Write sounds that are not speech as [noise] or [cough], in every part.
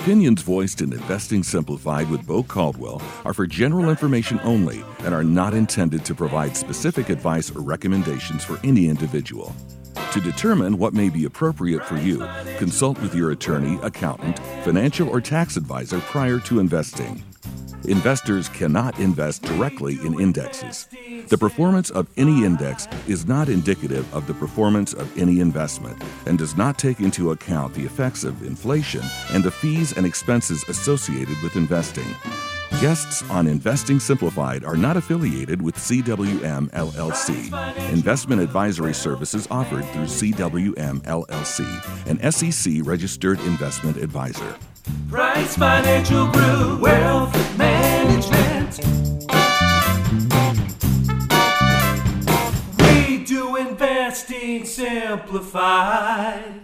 opinions voiced in Investing Simplified with Bo Caldwell are for general information only and are not intended to provide specific advice or recommendations for any individual. To determine what may be appropriate for you, consult with your attorney, accountant, financial, or tax advisor prior to investing. Investors cannot invest directly in indexes. The performance of any index is not indicative of the performance of any investment and does not take into account the effects of inflation and the fees and expenses associated with investing. Guests on Investing Simplified are not affiliated with CWM LLC. Investment advisory services offered through CWM LLC, an SEC registered investment advisor. Price Financial Group, Wealth Management. We do investing simplified.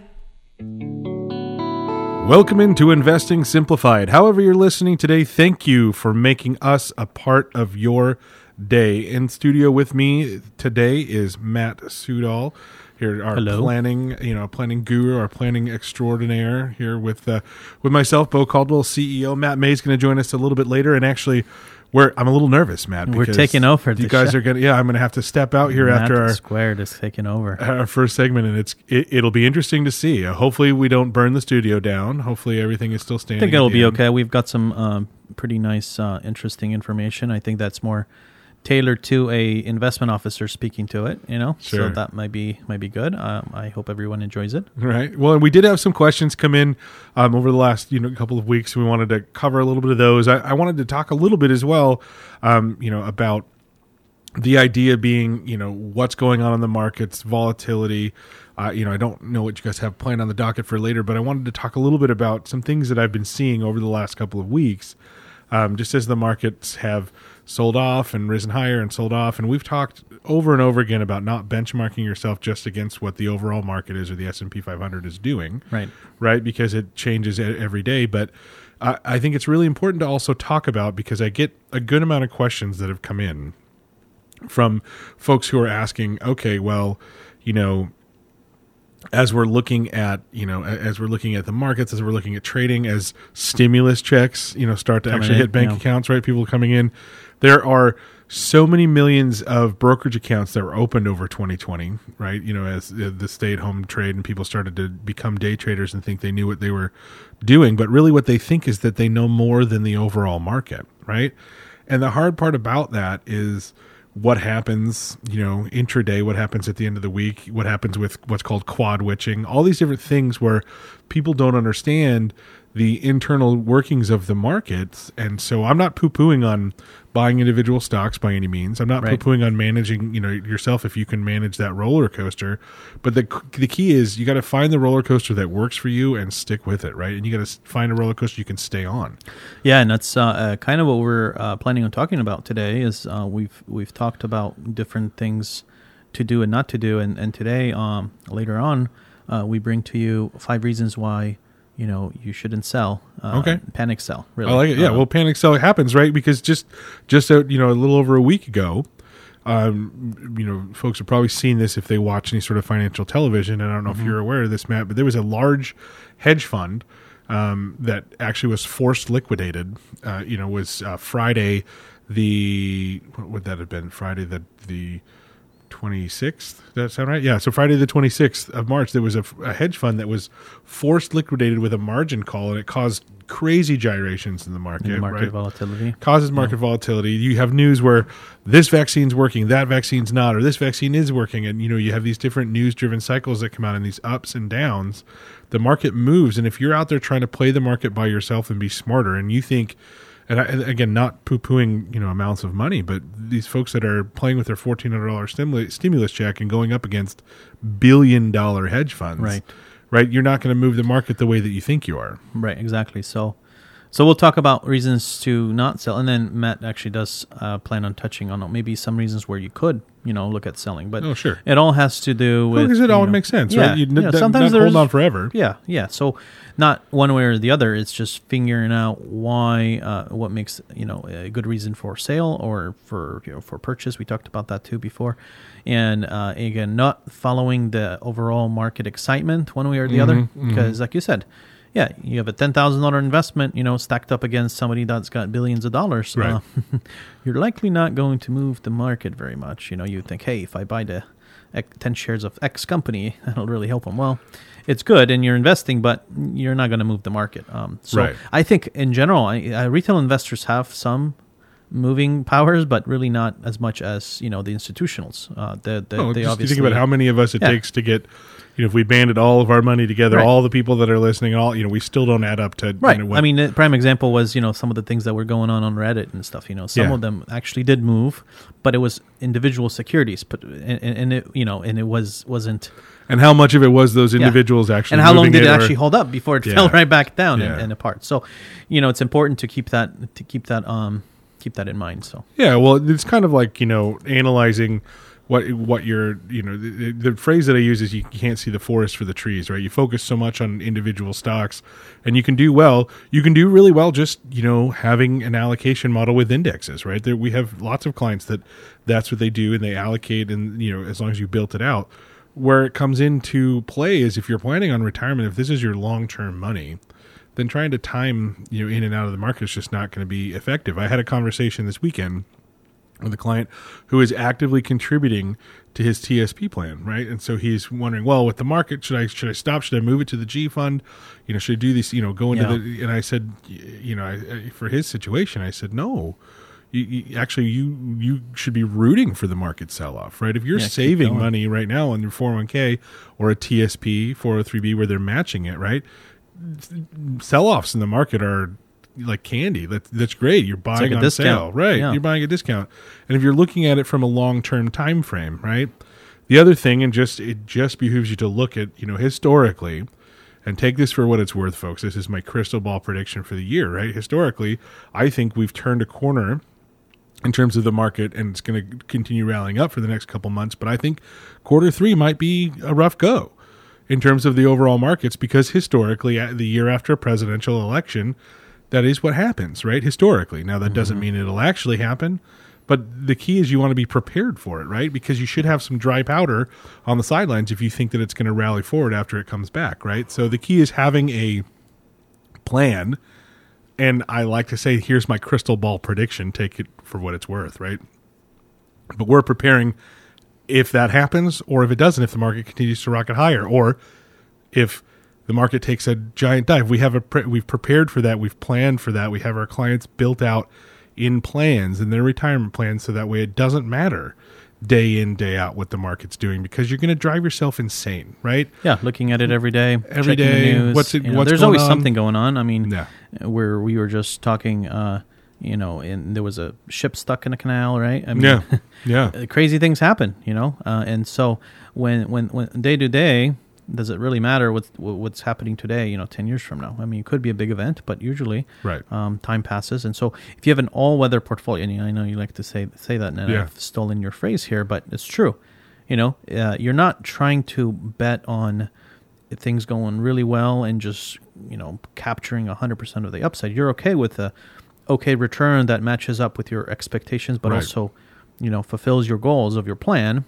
Welcome into Investing Simplified. However, you're listening today, thank you for making us a part of your day. In studio with me today is Matt Sudol. Here, our Hello. planning, you know, planning guru, our planning extraordinaire. Here with uh, with myself, Bo Caldwell, CEO. Matt May's going to join us a little bit later, and actually, we're I'm a little nervous, Matt. We're taking over You guys show. are going to, yeah. I'm going to have to step out here after our Squared is taking over. our first segment, and it's it, it'll be interesting to see. Uh, hopefully, we don't burn the studio down. Hopefully, everything is still standing I think it'll be end. okay. We've got some um, pretty nice, uh, interesting information. I think that's more tailored to a investment officer speaking to it. You know, Sure. so that might be might be good. Um, I hope everyone enjoys it. Right. Well, we did have some questions come in um, over the last you know couple of weeks. We wanted to cover a little bit of those. I, I wanted to talk a little bit as well, um, you know, about the idea being, you know, what's going on in the markets, volatility. Uh, you know, I don't know what you guys have planned on the docket for later, but I wanted to talk a little bit about some things that I've been seeing over the last couple of weeks, um, just as the markets have sold off and risen higher and sold off. And we've talked over and over again about not benchmarking yourself just against what the overall market is or the S and P 500 is doing Right. right? Because it changes every day. But I, I think it's really important to also talk about because I get a good amount of questions that have come in from folks who are asking, okay, well, you know, as we're looking at you know as we're looking at the markets as we're looking at trading as stimulus checks you know start to Coming actually in, hit bank yeah. accounts right people coming in there are so many millions of brokerage accounts that were opened over 2020 right? You know as uh, the stay at home trade and people started to become day traders and think they knew what they were doing. But really what they think is that they know more than the overall market right? And the hard part about that is what happens, you know, intraday, what happens at the end of the week, what happens with what's called quad witching, all these different things where people don't understand the internal workings of the markets. And so I'm not poo pooing on buying individual stocks by any means. I'm not Right. poo pooing on managing, you know, yourself if you can manage that roller coaster. But the the key is you got to find the roller coaster that works for you and stick with it, right? And you got to find a roller coaster you can stay on. Yeah, and that's uh, uh, kind of what we're uh, planning on talking about today. Is uh, we've we've talked about different things to do and not to do, and and today, um, later on, uh, we bring to you five reasons why you know you shouldn't sell. Uh, Okay. panic sell. Really, I like it. Yeah. Uh, well, panic sell happens, right? Because just just a, you know a little over a week ago, um, you know, folks have probably seen this if they watch any sort of financial television. And I don't know if you're aware of this, Matt, but there was a large hedge fund um, that actually was forced liquidated. Uh, you know, was uh, Friday the what would that have been? Friday the the 26th. Does that sound right? Yeah. So Friday the 26th of March, there was a, a hedge fund that was forced liquidated with a margin call, and it caused crazy gyrations in the market. in the market right? volatility. Causes market volatility. You have news where this vaccine's working, that vaccine's not, or this vaccine is working, and you know you have these different news-driven cycles that come out in these ups and downs. The market moves, and if you're out there trying to play the market by yourself and be smarter, and you think and, I, and again, not poo-pooing you know amounts of money, but these folks that are playing with their fourteen hundred dollars stimulus stimulus check and going up against billion dollar hedge funds, Right. Right, you're not going to move the market the way that you think you are. Right, exactly. So, so we'll talk about reasons to not sell, and then Matt actually does uh, plan on touching on maybe some reasons where you could, you know, look at selling. But Oh, sure. it all has to do with Because it all know- makes sense, yeah, right? You yeah, sometimes not hold on forever. Yeah, yeah. So not one way or the other. It's just figuring out why, uh, what makes you know a good reason for sale or for you know for purchase. We talked about that too before, and uh, again, not following the overall market excitement one way or the other, Mm-hmm, because like you said, yeah, you have a ten thousand dollar investment, you know, stacked up against somebody that's got billions of dollars. Right. Uh, [laughs] you're likely not going to move the market very much. You know, you think, hey, if I buy the ten shares of X company, [laughs] that'll really help them. Well, it's good, and you're investing, but you're not going to move the market. Um, so Right. I think in general, I, I, retail investors have some moving powers, but really not as much as you know the institutionals. Uh, the, the, Oh, they just think about how many of us it Yeah. takes to get, you know, if we banded all of our money together, Right. all the people that are listening, all you know, we still don't add up to Right. You know, I mean, the prime example was you know some of the things that were going on on Reddit and stuff. You know, some Yeah. of them actually did move, but it was individual securities. But and, and it you know and it was wasn't. and how much of it was those individuals actually, And how long did it or- actually hold up before it Yeah. fell [laughs] right back down Yeah. and, and apart? So, you know, it's important to keep that to keep that um keep that in mind. So Yeah, well, it's kind of like you know analyzing what what you're you know the, the phrase that I use is you can't see the forest for the trees, right? You focus so much on individual stocks, and you can do well. You can do really well just you know having an allocation model with indexes, right? There we have lots of clients that that's what they do, and they allocate, and you know as long as you built it out. Where it comes into play is if you're planning on retirement, if this is your long term money, then trying to time you know in and out of the market is just not going to be effective. I had a conversation this weekend with a client who is actively contributing to his TSP plan, right? And so he's wondering, well, with the market, should I should I stop? Should I move it to the G fund? You know, should I do this? You know, go into Yeah. the. And I said, you know, I, for his situation, I said, no. You, you, actually, you you should be rooting for the market sell off, right? If you're Yeah, saving money right now on your 401k or a TSP 403b where they're matching it, right? Sell offs in the market are like candy. That that's great. You're buying like a on discount. sale, right? Yeah. You're buying a discount. And if you're looking at it from a long term time frame, right? The other thing, and just it just behooves you to look at you know historically, and take this for what it's worth, folks. This is my crystal ball prediction for the year, right? Historically, I think we've turned a corner in terms of the market, and it's going to continue rallying up for the next couple months. But I think quarter three might be a rough go in terms of the overall markets because historically, the year after a presidential election, that is what happens, right? Historically. Now, that doesn't mm-hmm. mean it'll actually happen, but the key is you want to be prepared for it, right? Because you should have some dry powder on the sidelines if you think that it's going to rally forward after it comes back, right? So the key is having a plan. And I like to say, here's my crystal ball prediction. Take it for what it's worth, right? But we're preparing if that happens, or if it doesn't, if the market continues to rocket higher, or if the market takes a giant dive. We have a pre- we've prepared for that. We've planned for that. We have our clients built out in plans in their retirement plans, so that way it doesn't matter day in day out what the market's doing because you're going to drive yourself insane, right? yeah, looking at it every day, every day. the news, what's it- you know, what's there's always on? something going on. I mean, Yeah. where we were just talking, uh, you know, and there was a ship stuck in a canal, right? I mean, Yeah, [laughs] yeah, [laughs] crazy things happen, you know, uh, and so when when when day to day, does it really matter what's what's happening today? You know, ten years from now. I mean, it could be a big event, but usually, Right. Um, time passes, and so if you have an all-weather portfolio, and I know you like to say say that, and Yeah. I've stolen your phrase here, but it's true. You know, uh, you're not trying to bet on things going really well and just you know capturing 100% of the upside you're okay with a okay return that matches up with your expectations but Right. also you know fulfills your goals of your plan.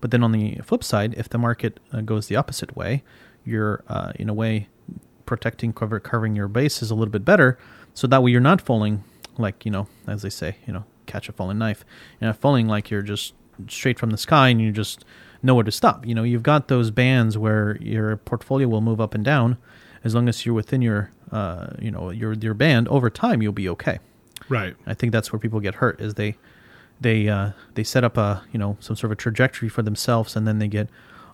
But then on the flip side if the market uh, goes the opposite way you're uh, in a way protecting cover covering your base is a little bit better so that way you're not falling like you know as they say you know catch a falling knife. You're not falling like you're just straight from the sky and you just know where to stop. You know you've got those bands where your portfolio will move up and down as long as you're within your uh, you know your your band over time you'll be okay. Right. I think that's where people get hurt is they they uh, they set up a you know some sort of a trajectory for themselves and then they get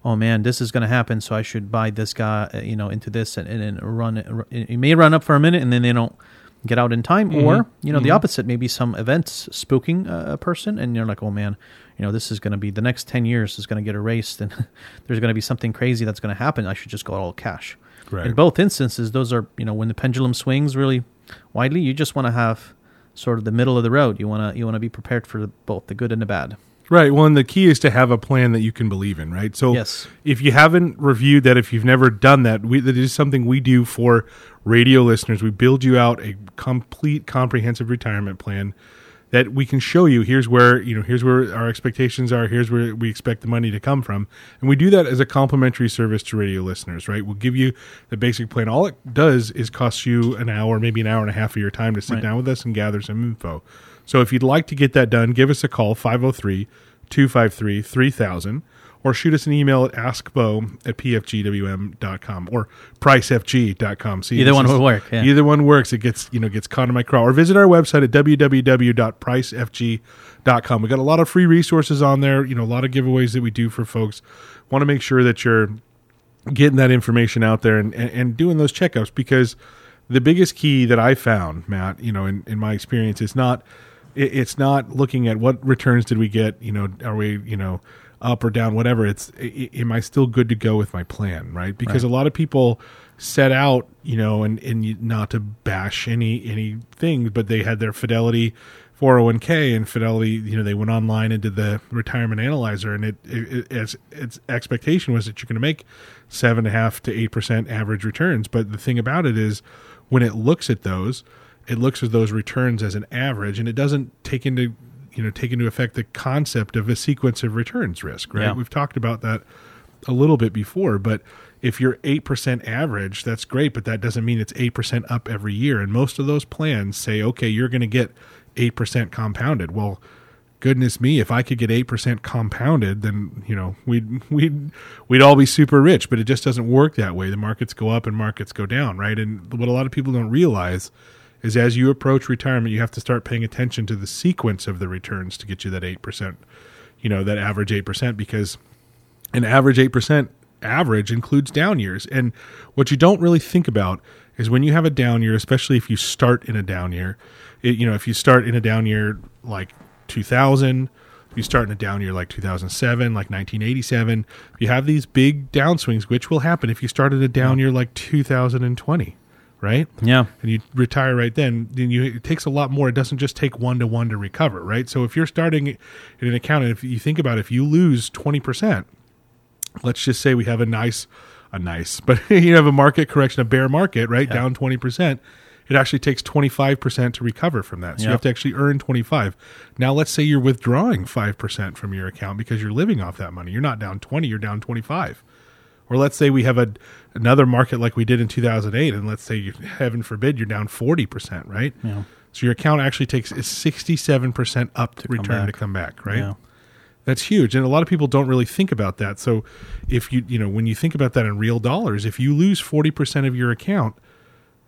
oh man this is going to happen so I should buy this guy uh, you know into this and, and, and run it, it may run up for a minute and then they don't get out in time. Or you know the opposite maybe some events spooking uh, a person and you're like oh man you know this is going to be the next 10 years is going to get erased and [laughs] there's going to be something crazy that's going to happen. I should just go all cash Right. in both instances those are you know when the pendulum swings really widely you just want to have sort of the middle of the road you want to you want to be prepared for both the good and the bad Right. Well, and the key is to have a plan that you can believe in, right? So, Yes. if you haven't reviewed that, if you've never done that, we, that is something we do for radio listeners. We build you out a complete, comprehensive retirement plan that we can show you here's where you know here's where our expectations are here's where we expect the money to come from. And we do that as a complimentary service to radio listeners right? We'll give you the basic plan. All it does is cost you an hour maybe an hour and a half of your time to sit Right. down with us and gather some info. So if you'd like to get that done give us a call 503 253 3000 or shoot us an email at askbo at pfgwm.com or pricefg.com. See, Either one is- will work, yeah. Either one works. It gets, you know, gets caught in my crawl. Or visit our website at www.pricefg.com. We got a lot of free resources on there, you know, a lot of giveaways that we do for folks. Want to make sure that you're getting that information out there and, and, and doing those checkups because the biggest key that I found, Matt, you know, in, in my experience, is not it's not looking at what returns did we get, you know, are we, you know, up or down, whatever. It's am I still good to go with my plan, right? Because a lot of people set out, you know, and and not to bash any anything, but they had their Fidelity 401k and Fidelity, you know, they went online and did the retirement analyzer, and it, it, it its its expectation was that you're going to make seven and a half to eight percent average returns. But the thing about it is, when it looks at those, it looks at those returns as an average, and it doesn't take into you know take into effect the concept of a sequence of returns risk. Right? Yeah. We've talked about that a little bit before, but if you're 8% average, that's great, but that doesn't mean it's 8% up every year. And most of those plans say, okay, you're going to get 8% compounded. Well, goodness me, if I could get 8% compounded, then, you know, we'd, we'd, we'd all be super rich, but it just doesn't work that way. The markets go up and markets go down, right? And what a lot of people don't realize is as you approach retirement, you have to start paying attention to the sequence of the returns to get you that 8%, you know, that average 8% because an average 8% average includes down years. And what you don't really think about is when you have a down year, especially if you start in a down year, it, you know, if you start in a down year like 2000, if you start in a down year like 2007, like 1987, you have these big downswings, which will happen if you start in a down year like 2020, right? Yeah. and you retire right then, then you it takes a lot more. It doesn't just take one to one to recover, right? So if you're starting in an account, and if you think about it, if you lose twenty percent, let's just say we have a nice, a nice, [laughs] but you have a market correction, a bear market, right, down twenty percent. It actually takes twenty five percent to recover from that. So you have to actually earn twenty five. Now let's say you're withdrawing five percent from your account because you're living off that money. You're not down twenty, you're down twenty five. Or let's say we have a another market like we did in 2008, and let's say, you, heaven forbid, you're down 40%, right? Yeah. So your account actually takes a 67% up to return to come back, right? Yeah. That's huge, and a lot of people don't really think about that. So, if you you know when you think about that in real dollars, if you lose 40% of your account,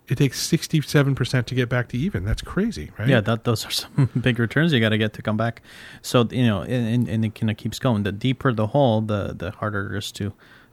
it takes 67% to get back to even. That's crazy, right? Yeah, that those are [laughs] some big returns you got to get to come back. So you know, and, and it kind of keeps going. The deeper the hole, the the harder it is to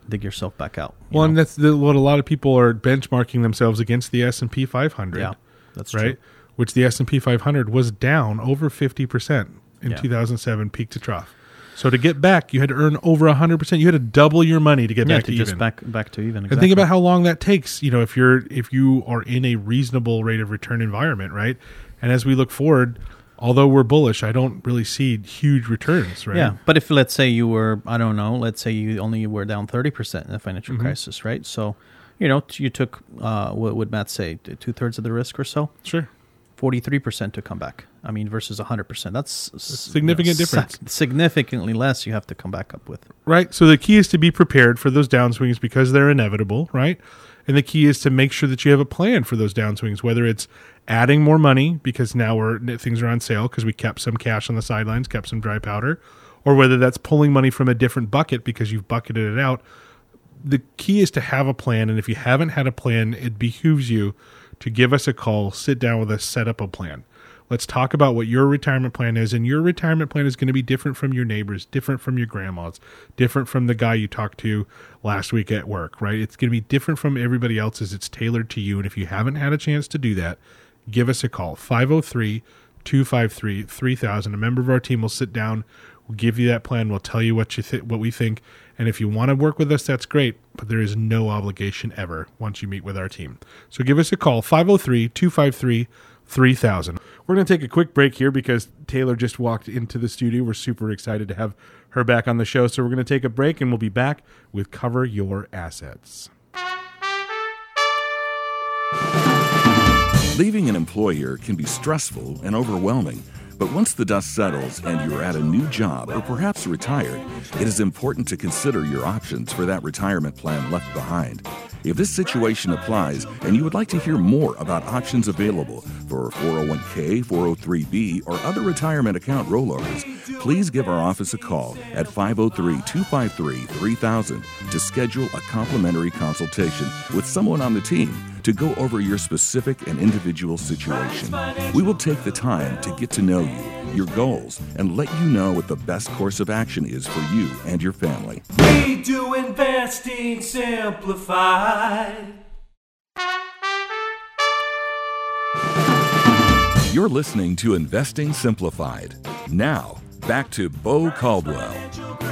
dig yourself back out. you Well, and that's the, what a lot of people are benchmarking themselves against the S and P 500. yeah, that's right? true. Which the S and P 500 was down over 50 percent in Yeah. 2007, peak to trough. So to get back, you had to earn over 100 percent. You had to double your money to get Yeah, back to to, just even. back back to even. And think about how long that takes. You know, if you're if you are in a reasonable rate of return environment, right? And as we look forward, although we're bullish, I don't really see huge returns, right? Yeah, but if let's say you were, I don't know, let's say you only were down thirty percent in the financial Mm-hmm. crisis, right? So, you know, you took uh, what would Matt say, two thirds of the risk or so, Sure. forty three percent to come back. I mean, versus hundred percent. That's s- significant you know, difference. sig- significantly less you have to come back up with. right? So the key is to be prepared for those downswings because they're inevitable, right? And the key is to make sure that you have a plan for those downswings, whether it's adding more money because now we're things are on sale because we kept some cash on the sidelines, kept some dry powder, or whether that's pulling money from a different bucket because you've bucketed it out. The key is to have a plan, and if you haven't had a plan, it behooves you to give us a call, sit down with us, set up a plan. Let's talk about what your retirement plan is. And your retirement plan is going to be different from your neighbors, different from your grandma's, different from the guy you talked to last week at work, right? It's going to be different from everybody else's. It's tailored to you. And if you haven't had a chance to do that, give us a call 503 253 3000. A member of our team will sit down, we'll give you that plan, we'll tell you what you th- what we think. And if you want to work with us, that's great, but there is no obligation ever once you meet with our team. So give us a call 503 253 3000. We're going to take a quick break here because Taylor just walked into the studio. We're super excited to have her back on the show. So we're going to take a break and we'll be back with Cover Your Assets. Leaving an employer can be stressful and overwhelming, But once the dust settles and you're at a new job or perhaps retired, it is important to consider your options for that retirement plan left behind. If this situation applies and you would like to hear more about options available for 401k, 403b, or other retirement account rollovers, please give our office a call at 503 253 3000 to schedule a complimentary consultation with someone on the team to go over your specific and individual situation. We will take the time to get to know you, your goals, and let you know what the best course of action is for you and your family. We do investing simplified. You're listening to Investing Simplified. Now, back to Bo Caldwell.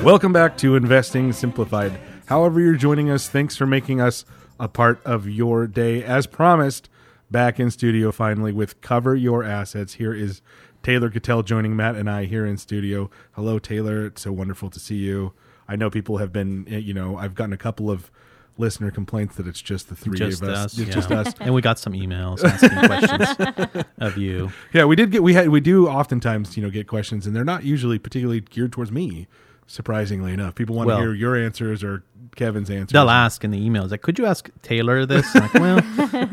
Welcome back to Investing Simplified. However, you're joining us, thanks for making us a part of your day. As promised, back in studio finally with Cover Your Assets. Here is Taylor Cattell joining Matt and I here in studio. Hello, Taylor. It's so wonderful to see you. I know people have been, eh, you know, I've gotten a couple of listener complaints that it's just the three just of us. us, It's yeah. just us. [laughs] and we got some emails asking [laughs] questions of you. Yeah, we did get we had we do oftentimes you know get questions, and they're not usually particularly geared towards me. Surprisingly enough, people want Well- to hear your answers or Kevin's answers. They'll ask in the emails, like, could you ask Taylor this? I'm like, well,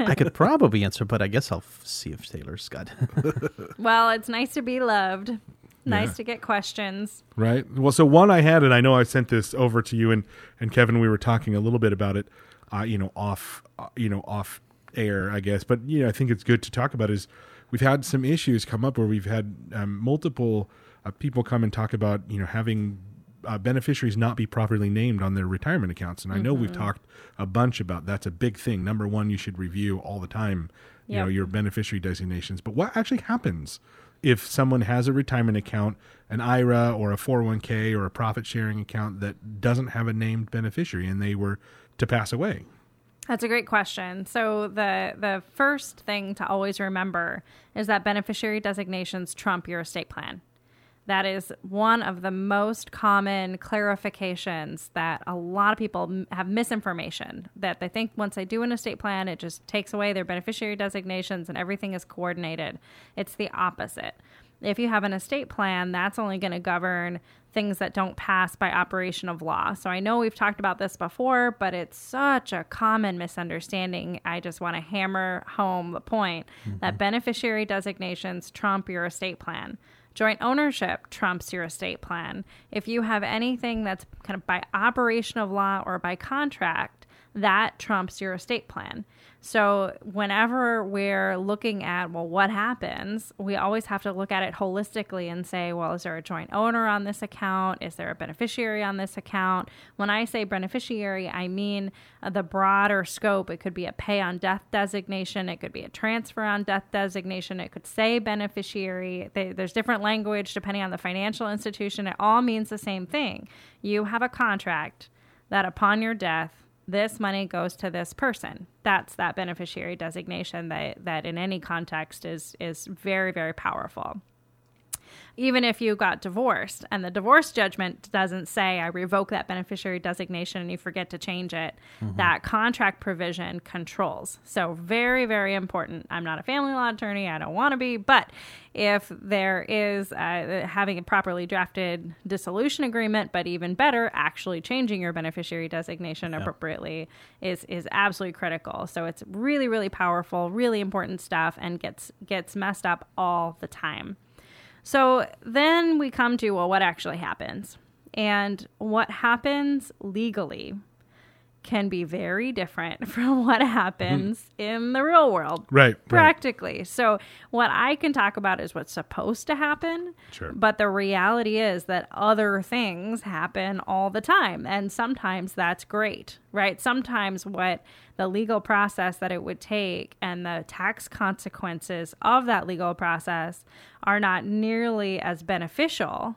I could probably answer, but I guess I'll f- see if Taylor's got. [laughs] Well, it's nice to be loved. Nice Yeah. to get questions. right? Well, so one I had, and I know I sent this over to you and and Kevin. We were talking a little bit about it, uh, you know, off, uh, you know, off air, I guess. But you know, I think it's good to talk about is we've had some issues come up where we've had um, multiple uh, people come and talk about you know having. Uh, beneficiaries not be properly named on their retirement accounts, and I know we've talked a bunch about that's a big thing. Number one, you should review all the time, you know, your beneficiary designations. But what actually happens if someone has a retirement account, an IRA or a 401k or a profit sharing account that doesn't have a named beneficiary and they were to pass away? That's a great question. So the the first thing to always remember is that beneficiary designations trump your estate plan. That is one of the most common clarifications that a lot of people m- have misinformation that they think once they do an estate plan, it just takes away their beneficiary designations and everything is coordinated. It's the opposite. If you have an estate plan, that's only going to govern things that don't pass by operation of law. So I know we've talked about this before, but it's such a common misunderstanding. I just want to hammer home the point that mm-hmm. beneficiary designations trump your estate plan. Joint ownership trumps your estate plan. If you have anything that's kind of by operation of law or by contract, that trumps your estate plan. So, whenever we're looking at, well, what happens, we always have to look at it holistically and say, well, is there a joint owner on this account? Is there a beneficiary on this account? When I say beneficiary, I mean uh, the broader scope. It could be a pay on death designation, it could be a transfer on death designation, it could say beneficiary. There's different language depending on the financial institution. It all means the same thing. You have a contract that upon your death, this money goes to this person. That's that beneficiary designation that, that in any context is is very, very powerful. Even if you got divorced and the divorce judgment doesn't say I revoke that beneficiary designation and you forget to change it, that contract provision controls. So very, very important. I'm not a family law attorney. I don't want to be, but if there is uh, having a properly drafted dissolution agreement, but even better, actually changing your beneficiary designation appropriately is is absolutely critical. So it's really, really powerful, really important stuff, and gets gets messed up all the time. So then we come to well, what actually happens, and what happens legally can be very different [laughs] from what happens mm-hmm. in the real world Right, right. practically. So what I can talk about is what's supposed to happen. Sure. But the reality is that other things happen all the time and sometimes that's great, right? Sometimes what the legal process that it would take and the tax consequences of that legal process are not nearly as beneficial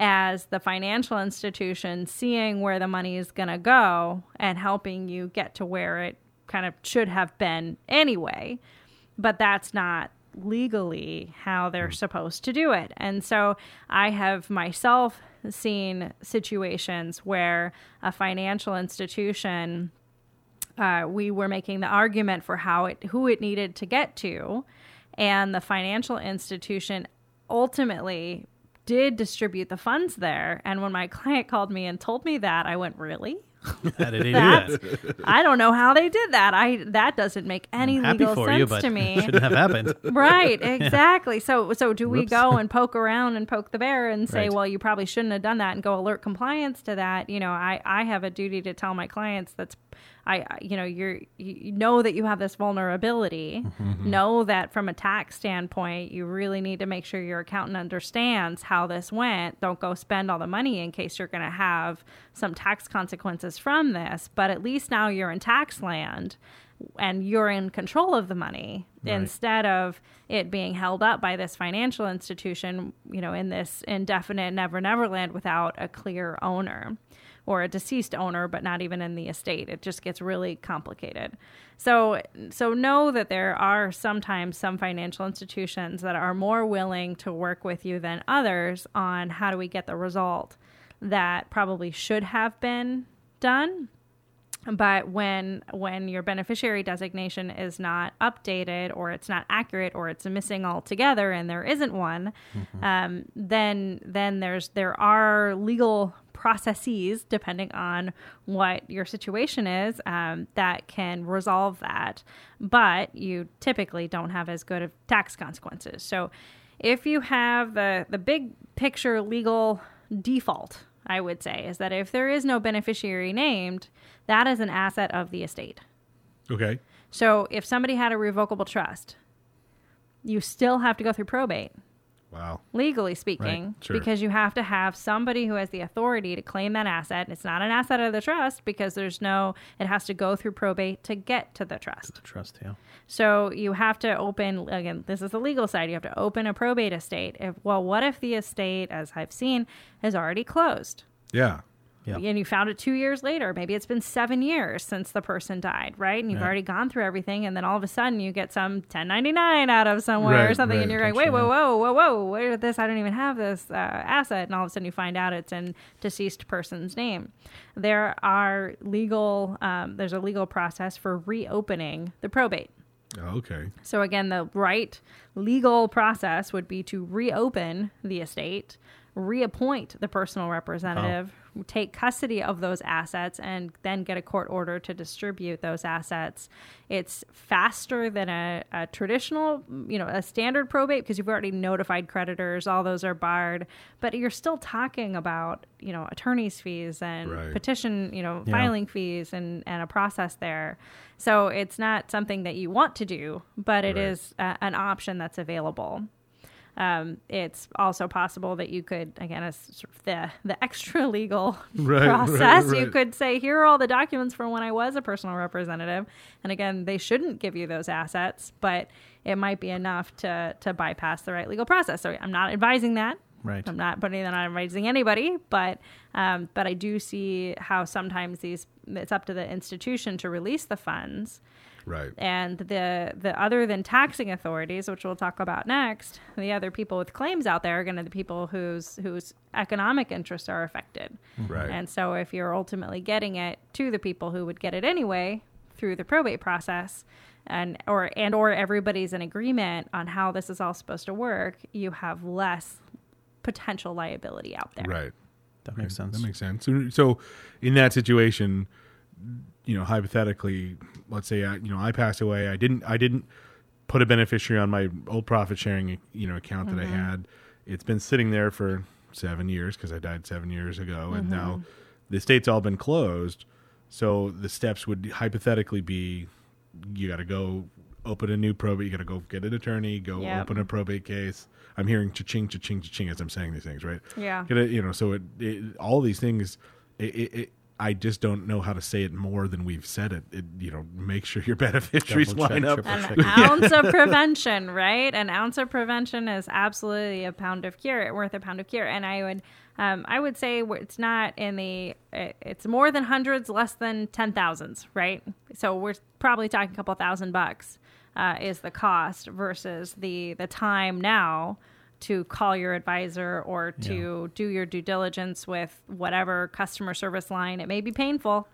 as the financial institution seeing where the money is going to go and helping you get to where it kind of should have been anyway. But that's not legally how they're supposed to do it. And so I have myself seen situations where a financial institution uh, we were making the argument for how it who it needed to get to and the financial institution ultimately did distribute the funds there. And when my client called me and told me that, I went, Really? How did do that? [laughs] I don't know how they did that. I that doesn't make any legal for sense you, but to me. [laughs] shouldn't have happened. [laughs] right, exactly. So so do we go and poke around and poke the bear and say, Right. well, you probably shouldn't have done that and go alert compliance to that? You know, I I have a duty to tell my clients that's I you know, you're you know that you have this vulnerability. Mm-hmm. Know that from a tax standpoint, you really need to make sure your accountant understands how this went. Don't go spend all the money in case you're going to have some tax consequences from this, but at least now you're in tax land and you're in control of the money Right. instead of it being held up by this financial institution, you know, in this indefinite never never land without a clear owner or a deceased owner but not even in the estate. It just gets really complicated. So so know that there are sometimes some financial institutions that are more willing to work with you than others on how do we get the result that probably should have been done but when when your beneficiary designation is not updated or it's not accurate or it's missing altogether and there isn't one um, then then there's there are legal processes depending on what your situation is um, that can resolve that but you typically don't have as good of tax consequences so if you have the the big picture legal default I would say, is that if there is no beneficiary named, that is an asset of the estate. Okay. So if somebody had a revocable trust, you still have to go through probate, Wow. legally speaking, Right, sure. because you have to have somebody who has the authority to claim that asset. It's not an asset of the trust because there's no, it has to go through probate to get to the trust. Trust you. So you have to open again. This is the legal side. You have to open a probate estate. If well, what if the estate, as I've seen, is already closed? Yeah. And you found it two years later. Maybe it's been seven years since the person died, right? And you've Yeah. already gone through everything, and then all of a sudden you get some 1099 out of somewhere or Right, something, and you're like, wait, whoa, whoa, whoa, whoa, where did this? I don't even have this uh, asset, and all of a sudden you find out it's in deceased person's name. There are legal, um, there's a legal process for reopening the probate. Oh, okay. So again, the right legal process would be to reopen the estate, reappoint the personal representative, take custody of those assets, and then get a court order to distribute those assets. It's faster than a, a traditional, you know, a standard probate because you've already notified creditors. All those are barred, but you're still talking about, you know, attorney's fees and Right. petition, you know, Yeah. filing fees and, and a process there. So it's not something that you want to do, but it Right. is uh, an option that's available. Um, it's also possible that you could, again, as sort of the the extra legal [laughs] Right, right, process, you could say, here are all the documents from when I was a personal representative. And again, they shouldn't give you those assets, but it might be enough to to bypass the right legal process. So I'm not advising that. Right. I'm not putting that on advising anybody, but um, but I do see how sometimes these it's up to the institution to release the funds, Right. and the the other than taxing authorities, which we'll talk about next, the other people with claims out there are going to be the people whose whose economic interests are affected. Mm-hmm. Right. And so if you're ultimately getting it to the people who would get it anyway through the probate process and or and or everybody's in agreement on how this is all supposed to work, you have less potential liability out there. Right. That makes sense. That makes sense. So, so in that situation, you know, hypothetically, let's say I, you know, I passed away. I didn't, I didn't put a beneficiary on my old profit sharing, you know, account that I mm-hmm. had. It's been sitting there for seven years because I died seven years ago, and mm-hmm. now the estate's all been closed. So the steps would hypothetically be, you got to go open a new probate. You got to go get an attorney. Go Yep. open a probate case. I'm hearing cha-ching, cha-ching, cha-ching as I'm saying these things, right? Yeah. You know, so it, it all these things, it, it, I just don't know how to say it more than we've said it. it you know, make sure your [laughs] beneficiaries Double check, line up. triple An ounce of [laughs] prevention, right? An ounce of prevention is absolutely a pound of cure, worth a pound of cure. And I would, um, I would say it's not in the, it's more than hundreds, less than ten thousands, right? So we're probably talking a couple thousand bucks uh, is the cost versus the the time now to call your advisor or to do your due diligence with whatever customer service line. It may be painful.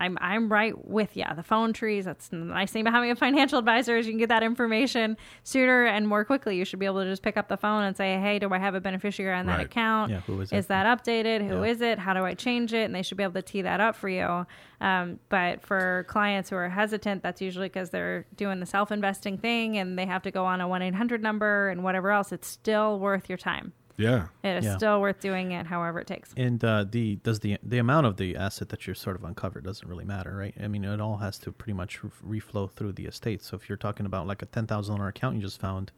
I'm I'm right with you. The phone trees. That's the nice thing about having a financial advisor is you can get that information sooner and more quickly. You should be able to just pick up the phone and say, "Hey, do I have a beneficiary on that Right. account? Yeah, who is is that updated? Who is Yeah. it? How do I change it?" And they should be able to tee that up for you. Um, but for clients who are hesitant, that's usually because they're doing the self investing thing and they have to go on a one eight hundred number and whatever else. It's still worth your time. Yeah. It is Yeah. still worth doing it, however it takes. And uh, the does the the amount of the asset that you're sort of uncovered doesn't really matter, right? I mean, it all has to pretty much re- reflow through the estate. So if you're talking about like a ten thousand dollar account you just found,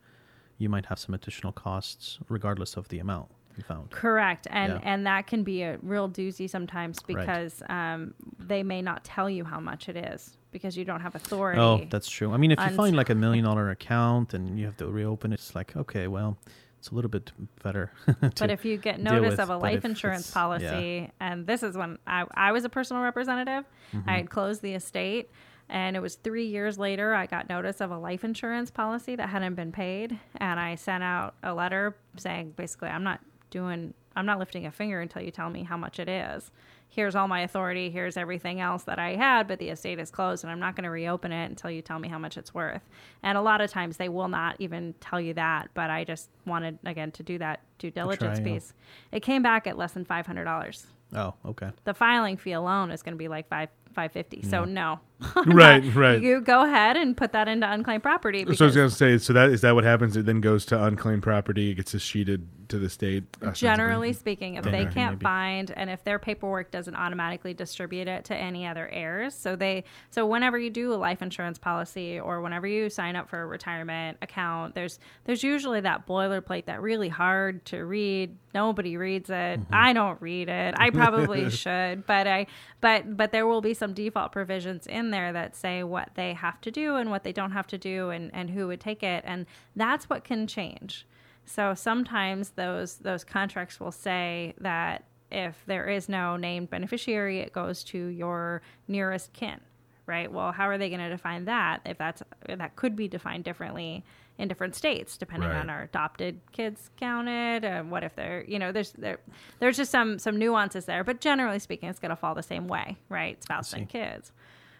you might have some additional costs regardless of the amount you found. Correct, and Yeah. and that can be a real doozy sometimes Right. because um, they may not tell you how much it is because you don't have authority. Oh, that's true. I mean, if you find like a million dollar account and you have to reopen it, it's like okay, well, it's a little bit better. [laughs] but if you get notice with, of a life insurance policy, and this is when I, I was a personal representative, Mm-hmm. I had closed the estate, and it was three years later I got notice of a life insurance policy that hadn't been paid, and I sent out a letter saying basically I'm not doing, I'm not lifting a finger until you tell me how much it is. Here's all my authority. Here's everything else that I had, but the estate is closed, and I'm not going to reopen it until you tell me how much it's worth. And a lot of times they will not even tell you that, but I just wanted again to do that due diligence try, yeah. piece. It came back at less than five hundred dollars. oh, okay. The filing fee alone is going to be like five five fifty. So mm. no, [laughs] Right, right. you go ahead and put that into unclaimed property. So I was going to say, so that is that what happens? It then goes to unclaimed property. It gets escheated to the state. Uh, ostensibly? Generally speaking, if they can't Maybe. find and if their paperwork doesn't automatically distribute it to any other heirs, so they so whenever you do a life insurance policy or whenever you sign up for a retirement account, there's there's usually that boilerplate that really hard to read. Nobody reads it. Mm-hmm. I don't read it. I probably [laughs] should, but I but but there will be some default provisions in there that say what they have to do and what they don't have to do and and who would take it and that's what can change. So sometimes those those contracts will say that if there is no named beneficiary, it goes to your nearest kin, right? Well, how are they going to define that? If that's that could be defined differently in different states, depending Right. on are adopted kids counted, and what if they're you know there's there there's just some some nuances there, but generally speaking, it's going to fall the same way, right? Spouse and kids.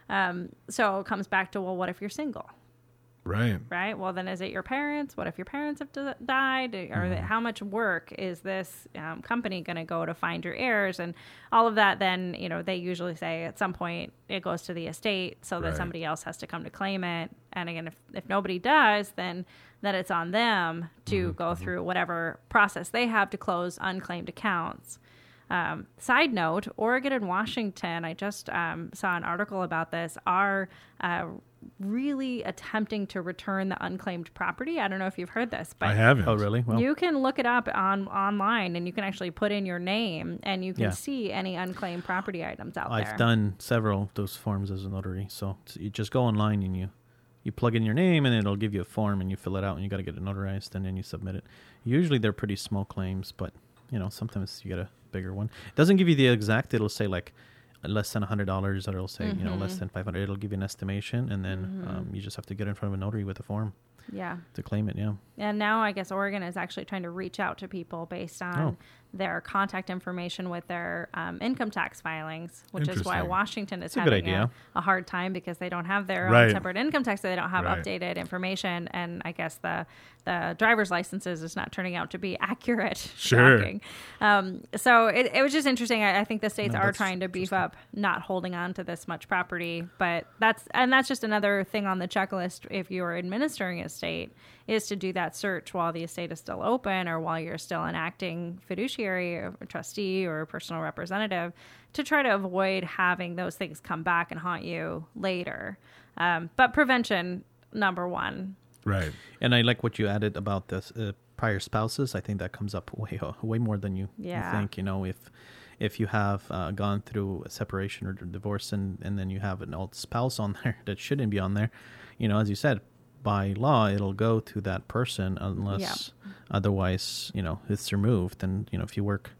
Um, so it comes back to well, what if you're single? Right. right? Well, then is it your parents? What if your parents have d- died? Or Mm-hmm. how much work is this um, company going to go to find your heirs? And all of that, then, you know, they usually say at some point it goes to the estate so that Right. somebody else has to come to claim it. And again, if, if nobody does, then then it's on them to Mm-hmm. go through whatever process they have to close unclaimed accounts. Um, side note, Oregon and Washington, I just um, saw an article about this, are uh, really attempting to return the unclaimed property. I don't know if you've heard this, but I haven't. Oh, really? Well, you can look it up on online and you can actually put in your name and you can Yeah. see any unclaimed property items out there. I've done several of those forms as a notary. So it's- you just go online and you you plug in your name and it'll give you a form and you fill it out and you got to get it notarized and then you submit it. Usually they're pretty small claims, but you know sometimes you get a bigger one. It doesn't give you the exact. It'll say like less than a hundred dollars, or it'll say you know Mm-hmm. less than five hundred. It'll give you an estimation, and then um, you just have to get in front of a notary with a form Yeah. to claim it. Yeah. And now I guess Oregon is actually trying to reach out to people based on Oh. Their contact information with their um, income tax filings, which is why Washington is good having. A, a hard time because they don't have their Right. own separate income tax, so they don't have Right. updated information, and I guess the the driver's licenses is not turning out to be [laughs] accurate. Sure. Um, so it, it was just interesting. I, I think the states No, are trying to beef up not holding on to this much property, but that's and that's just another thing on the checklist if you are administering a state is to do that search while the estate is still open or while you're still an acting fiduciary or trustee or a personal representative to try to avoid having those things come back and haunt you later. Um, but prevention number one. Right. And I like what you added about this uh, prior spouses. I think that comes up way uh, [laughs] way more than you, you think. You know, if if you have uh, gone through a separation or divorce and and then you have an old spouse on [laughs] there that shouldn't be on there, you know, as you said, by law it'll go to that person unless otherwise, you know, it's removed. And you know, if you work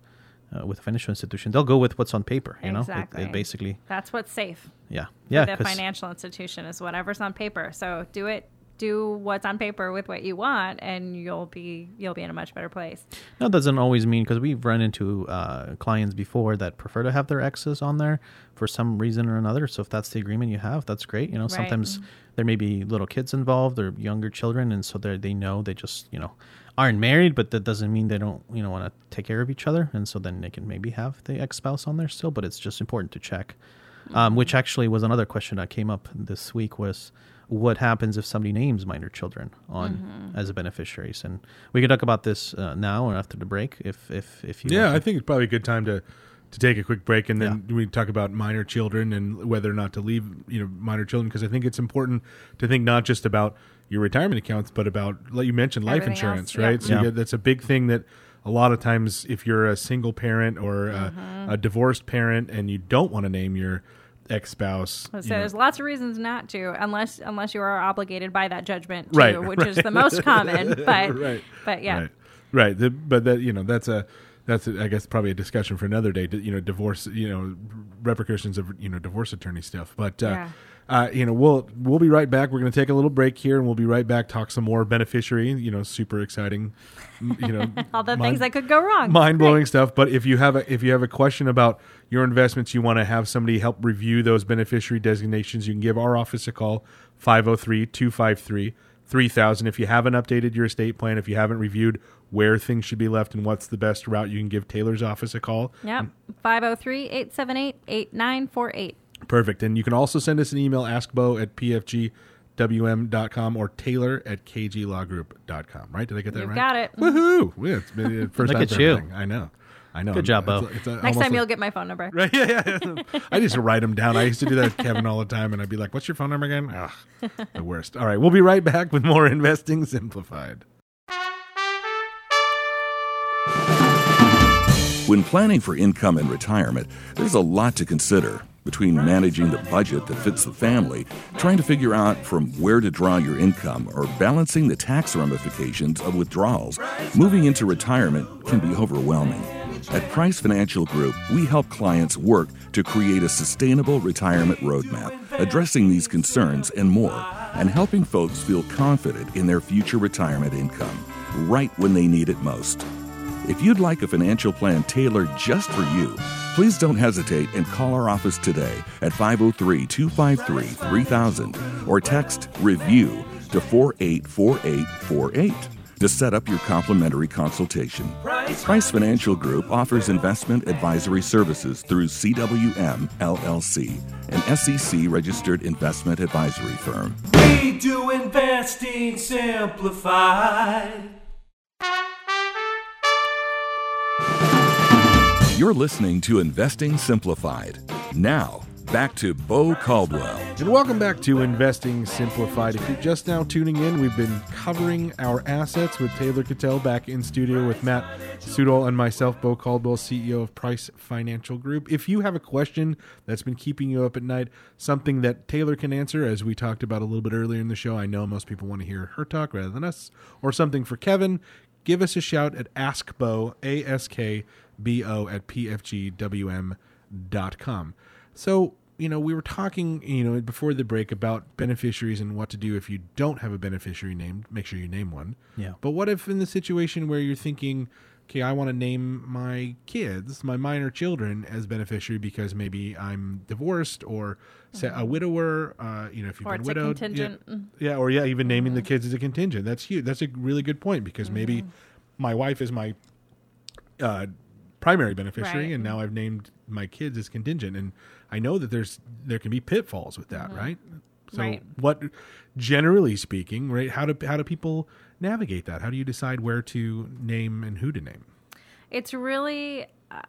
uh, with a financial institution, they'll go with what's on paper. You know, It- it basically, That's what's safe. yeah, Yeah, yeah. the financial institution is whatever's on paper. So do it do what's on paper with what you want, and you'll be you'll be in a much better place. No, that doesn't always mean because we've run into uh, clients before that prefer to have their exes on there for some reason or another. So if that's the agreement you have, that's great. You know, sometimes there may be little kids involved or younger children, and so they they know they just you know aren't married, but that doesn't mean they don't you know want to take care of each other, and so then they can maybe have the ex spouse on there still. But it's just important to check. Um, which actually was another question that came up this week was what happens if somebody names minor children on as a beneficiaries and we can talk about this uh, now or after the break if if if you Yeah, want I think it's probably a good time to to take a quick break and then we talk about minor children and whether or not to leave you know minor children because I think it's important to think not just about your retirement accounts but about like you mentioned life Everything insurance, else, yeah. right? So Yeah. get, that's a big thing that a lot of times if you're a single parent or Mm-hmm. a divorced parent and you don't want to name your ex spouse, So there's lots of reasons not to, unless unless you are obligated by that judgment, too, Right, which is the most common. [laughs] But Right. but yeah, Right. Right. The, but that you know that's a that's a, I guess probably a discussion for another day. You know, divorce. You know, repercussions of you know divorce attorney stuff. But uh, Yeah. Uh, you know, we'll we'll be right back. We're going to take a little break here, and we'll be right back. Talk some more beneficiary. You know, super exciting. You know, [laughs] all the mind- things that could go wrong. mind blowing stuff. But if you have a if you have a question about your investments, you want to have somebody help review those beneficiary designations, you can give our office a call 503-253-3000. If you haven't updated your estate plan, if you haven't reviewed where things should be left and what's the best route, you can give Taylor's office a call. yeah 503 878 8948. Perfect. And you can also send us an email, askbo at pfgwm.com or taylor at kglawgroup.com. Right? Did I get that You've right? got it. Mm-hmm. Woohoo! Yeah, it's been the first Look time at you. everything. I know. I know. Good job, It's- Bo. it's a- Next time like- you'll get my phone number. Right? Yeah, yeah. [laughs] I used to write them down. I used to do that with Kevin all the time, and I'd be like, "What's your phone number again?" Ugh, the worst. All right, we'll be right back with more investing simplified. When planning for income and retirement, there's a lot to consider between managing the budget that fits the family, trying to figure out from where to draw your income, or balancing the tax ramifications of withdrawals. Moving into retirement can be overwhelming. At Price Financial Group, we help clients work to create a sustainable retirement roadmap, addressing these concerns and more, and helping folks feel confident in their future retirement income, right when they need it most. If you'd like a financial plan tailored just for you, please don't hesitate and call our office today at 503 253 3000 or text REVIEW to 484848 to set up your complimentary consultation. Price Financial Group offers investment advisory services through CWM LLC, an SEC registered investment advisory firm. We do investing simplified. You're listening to Investing Simplified. Now, back to Bo Caldwell. And welcome back to Investing Simplified. If you're just now tuning in, we've been covering our assets with Taylor Cattell back in studio with Matt Sudol and myself, Bo Caldwell, CEO of Price Financial Group. If you have a question that's been keeping you up at night, something that Taylor can answer, as we talked about a little bit earlier in the show, I know most people want to hear her talk rather than us, or something for Kevin, give us a shout at AskBo, A S K B O, at pfgwm.com. So, you know, we were talking, you know, before the break about beneficiaries and what to do if you don't have a beneficiary named. Make sure you name one. Yeah. But what if in the situation where you're thinking, okay, I want to name my kids, my minor children, as beneficiary because maybe I'm divorced or say a widower, uh, you know, if you've Or been it's a widowed. contingent. Mm-hmm. Yeah. yeah, or yeah, even naming the kids as a contingent. That's huge. That's a really good point because maybe my wife is my uh, primary beneficiary, Right. and now I've named my kids as contingent, and I know that there's there can be pitfalls with that, mm-hmm. right? So, Right. what, generally speaking, right? How do how do people navigate that? How do you decide where to name and who to name? It's really a,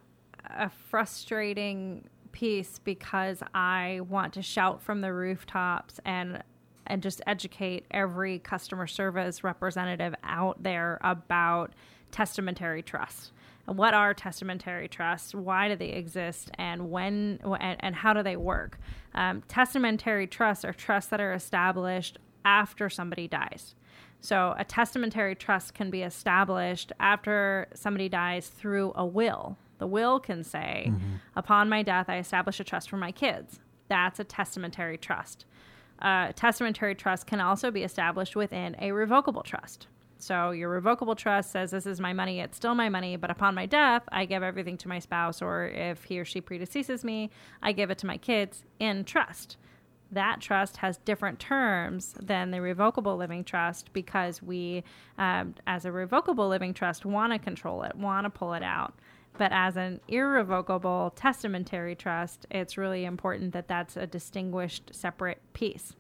a frustrating piece because I want to shout from the rooftops and and just educate every customer service representative out there about testamentary trust. What are testamentary trusts? Why do they exist? And when and, and how do they work? Um, testamentary trusts are trusts that are established after somebody dies. So a testamentary trust can be established after somebody dies through a will. The will can say, upon my death, I establish a trust for my kids. That's a testamentary trust. a testamentary trust can also be established within a revocable trust. So your revocable trust says this is my money, it's still my money, but upon my death, I give everything to my spouse, or if he or she predeceases me, I give it to my kids in trust. That trust has different terms than the revocable living trust because we, um, as a revocable living trust, want to control it, want to pull it out. But as an irrevocable testamentary trust, it's really important that that's a distinguished, separate piece.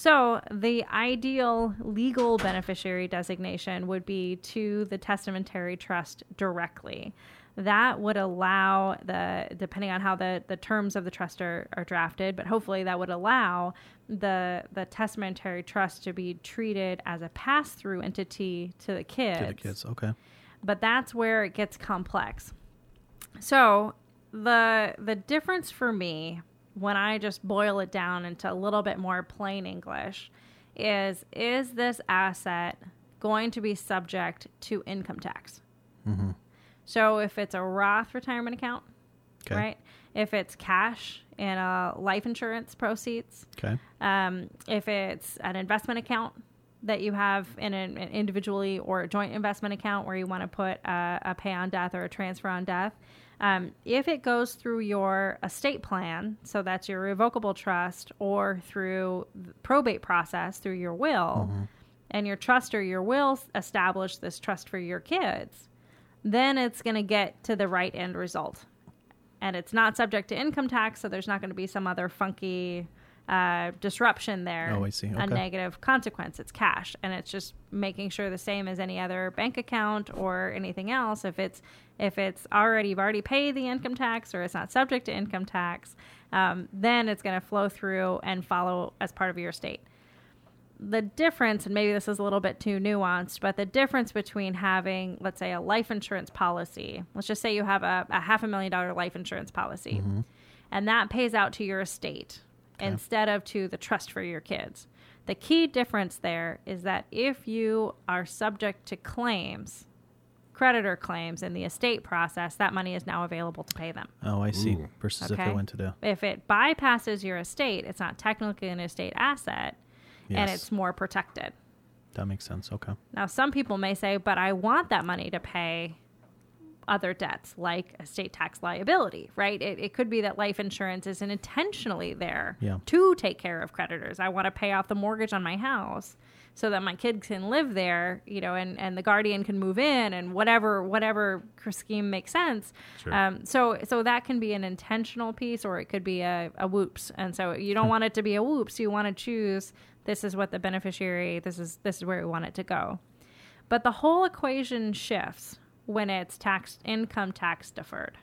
So, the ideal legal beneficiary designation would be to the testamentary trust directly. That would allow the, depending on how the, the terms of the trust are, are drafted, but hopefully that would allow the, the testamentary trust to be treated as a pass through entity to the kids. To the kids, okay. But that's where it gets complex. So, the the difference for me when I just boil it down into a little bit more plain English is is this asset going to be subject to income tax? Mm-hmm. So if it's a Roth retirement account, Okay. right? If it's cash in a life insurance proceeds, Okay. um, if it's an investment account that you have in an, an individually or a joint investment account where you want to put a, a pay on death or a transfer on death, um, if it goes through your estate plan, so that's your revocable trust, or through the probate process through your will, and your trust or your will establish this trust for your kids, then it's going to get to the right end result and it's not subject to income tax, so there's not going to be some other funky uh, disruption there. Oh, I see. A negative consequence. It's cash, and it's just making sure the same as any other bank account or anything else. If it's if it's already you've already paid the income tax or it's not subject to income tax, um, then it's going to flow through and follow as part of your estate the difference, and maybe this is a little bit too nuanced, but the difference between having, let's say, a life insurance policy, let's just say you have a, a half a million dollar life insurance policy, and that pays out to your estate instead of to the trust for your kids. The key difference there is that if you are subject to claims, creditor claims in the estate process, that money is now available to pay them. Oh, I see. Ooh. Versus if Okay. it went to the If it bypasses your estate, it's not technically an estate asset and it's more protected. that makes sense. Okay. Now, some people may say, but I want that money to pay other debts like estate tax liability, right? It, it could be that life insurance isn't intentionally there Yeah. to take care of creditors. I want to pay off the mortgage on my house so that my kid can live there, you know, and, and the guardian can move in and whatever whatever scheme makes sense. Sure. Um, so so that can be an intentional piece or it could be a, a whoops. And so you don't want it to be a whoops. You want to choose this is what the beneficiary this is this is where we want it to go. But the whole equation shifts when it's tax income tax deferred.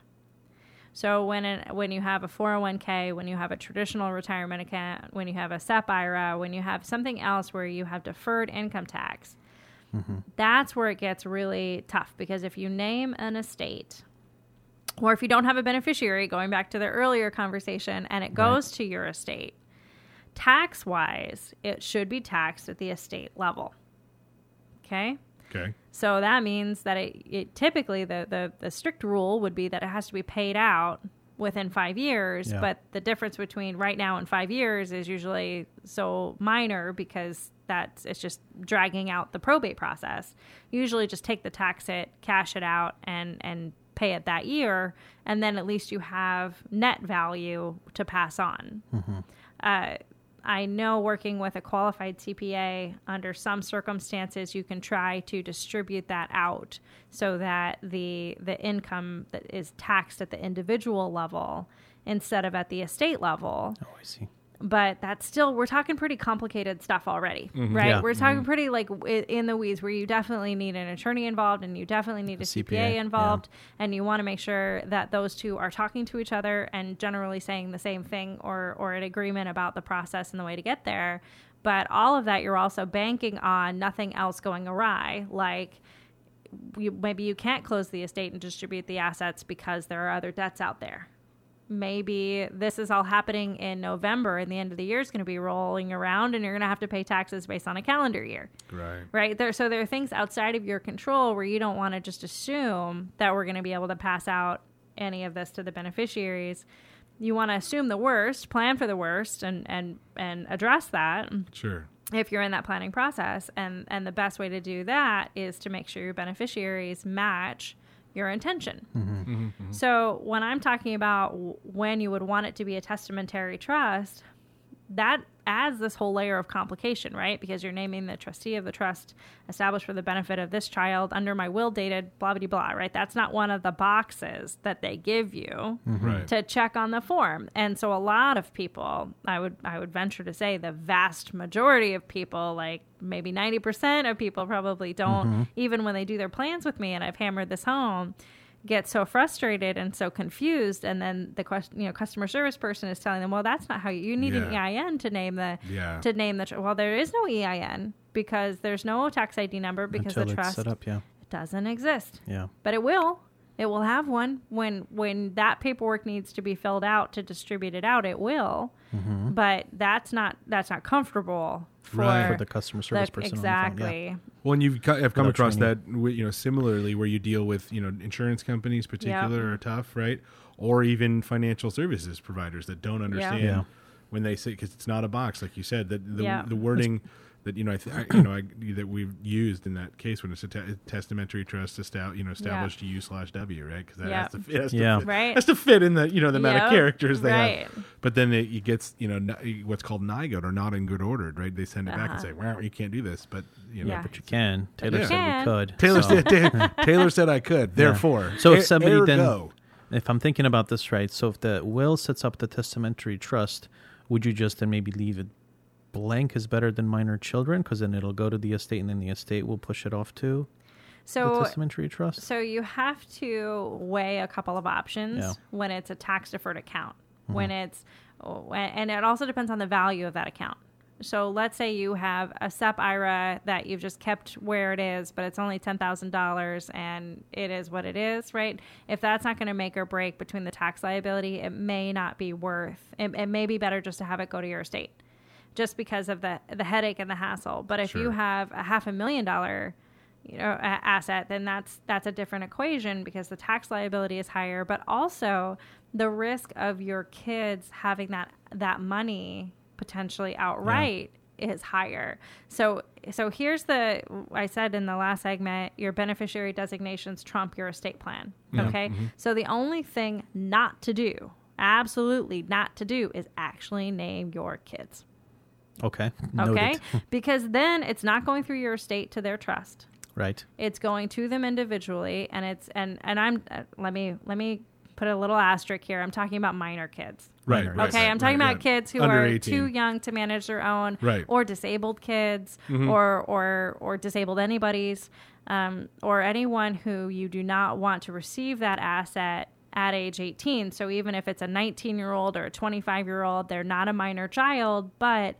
So when it, when you have a 401k, when you have a traditional retirement account, when you have a SEP IRA, when you have something else where you have deferred income tax, mm-hmm. that's where it gets really tough because if you name an estate or if you don't have a beneficiary, going back to the earlier conversation, and it goes to your estate, tax wise, it should be taxed at the estate level. Okay? Okay. So that means that it, it typically the, the the strict rule would be that it has to be paid out within five years. Yeah. But the difference between right now and five years is usually so minor because that's it's just dragging out the probate process. You Usually, just take the tax hit, cash it out, and and pay it that year, and then at least you have net value to pass on. Uh, I know working with a qualified CPA, under some circumstances, you can try to distribute that out so that the the income that is taxed at the individual level instead of at the estate level. Oh, I see. But that's still we're talking pretty complicated stuff already, mm-hmm. right? Yeah. We're talking mm-hmm. pretty like i- in the weeds where you definitely need an attorney involved and you definitely need a, CPA, CPA, yeah. involved and you want to make sure that those two are talking to each other and generally saying the same thing or or an agreement about the process and the way to get there but all of that you're also banking on nothing else going awry like you, maybe you can't close the estate and distribute the assets because there are other debts out there maybe this is all happening in November and the end of the year is going to be rolling around and you're going to have to pay taxes based on a calendar year Right. right there so there are things outside of your control where you don't want to just assume that we're going to be able to pass out any of this to the beneficiaries you want to assume the worst, plan for the worst, and and and address that Sure. if you're in that planning process. And and the best way to do that is to make sure your beneficiaries match your intention. Mm-hmm. Mm-hmm. Mm-hmm. So when I'm talking about w- when you would want it to be a testamentary trust, that adds this whole layer of complication, right? Because you're naming the trustee of the trust established for the benefit of this child under my will dated, blah, blah, blah, right? That's not one of the boxes that they give you mm-hmm. Right. to check on the form. And so a lot of people, I would I would venture to say the vast majority of people, like maybe 90% of people probably don't mm-hmm. even when they do their plans with me and I've hammered this home get so frustrated and so confused and then the question you know customer service person is telling them well that's not how you, you need Yeah. an EIN to name the Yeah. to name the tr- well there is no EIN because there's no tax ID number because Until the trust set up, yeah, doesn't exist yeah. but it will it will have one when when that paperwork needs to be filled out to distribute it out it will mm-hmm. but that's not that's not comfortable for, Right. For the customer service person on the phone, yeah. exactly Well, and you've co- have come Without across training. that, you know, similarly where you deal with, you know, insurance companies, particular, are tough, right? Or even financial services providers that don't understand Yeah. when they say because it's not a box, like you said, that the, Yeah. the wording that you know, I th- I, you know, I, that we've used in that case when it's a te- testamentary trust, estab- you know, established U slash W, right? Because that Yeah. has to, it has to Yeah. fit, Right. has to fit in the you know the amount of characters they Right. have. But then it, it gets you know n- what's called NIGOD or not in good order, right? They send it back and Uh-huh. say, "Well, you can't do this," but you know, Yeah. But you can. Taylor Yeah. said Can. we could. Taylor so. said [laughs] Taylor said I could. Therefore, So if somebody then, ergo. if I'm thinking about this right, so if the will sets up the testamentary trust, would you just then maybe leave it blank is better than minor children because then it'll go to the estate and then the estate will push it off to the so testamentary trust? So you have to weigh a couple of options Yeah. when it's a tax deferred account. Mm-hmm. When it's and it also depends on the value of that account. So let's say you have a SEP IRA that you've just kept where it is, but it's only ten thousand dollars, and it is what it is, right? If that's not going to make or break between the tax liability, it may not be worth. It, it may be better just to have it go to your estate, just because of the the headache and the hassle. But if you have a half a million dollar you know a- asset then that's that's a different equation because the tax liability is higher. But also the risk of your kids having that that money potentially outright is higher. So so here's the i said in the last segment your beneficiary designations trump your estate plan. Okay? Mm-hmm. So the only thing not to do absolutely not to do is actually name your kids okay. okay because then it's not going through your estate to their trust right. it's going to them individually and it's and and i'm uh, let me let me put a little asterisk here i'm talking about minor kids right, right, okay right, i'm talking right, about yeah. kids who Under are 18. too young to manage their own Right. Mm-hmm. or disabled kids or or or disabled anybody's um, or anyone who you do not want to receive that asset at age 18 so even if it's a 19 year old or a 25 year old they're not a minor child but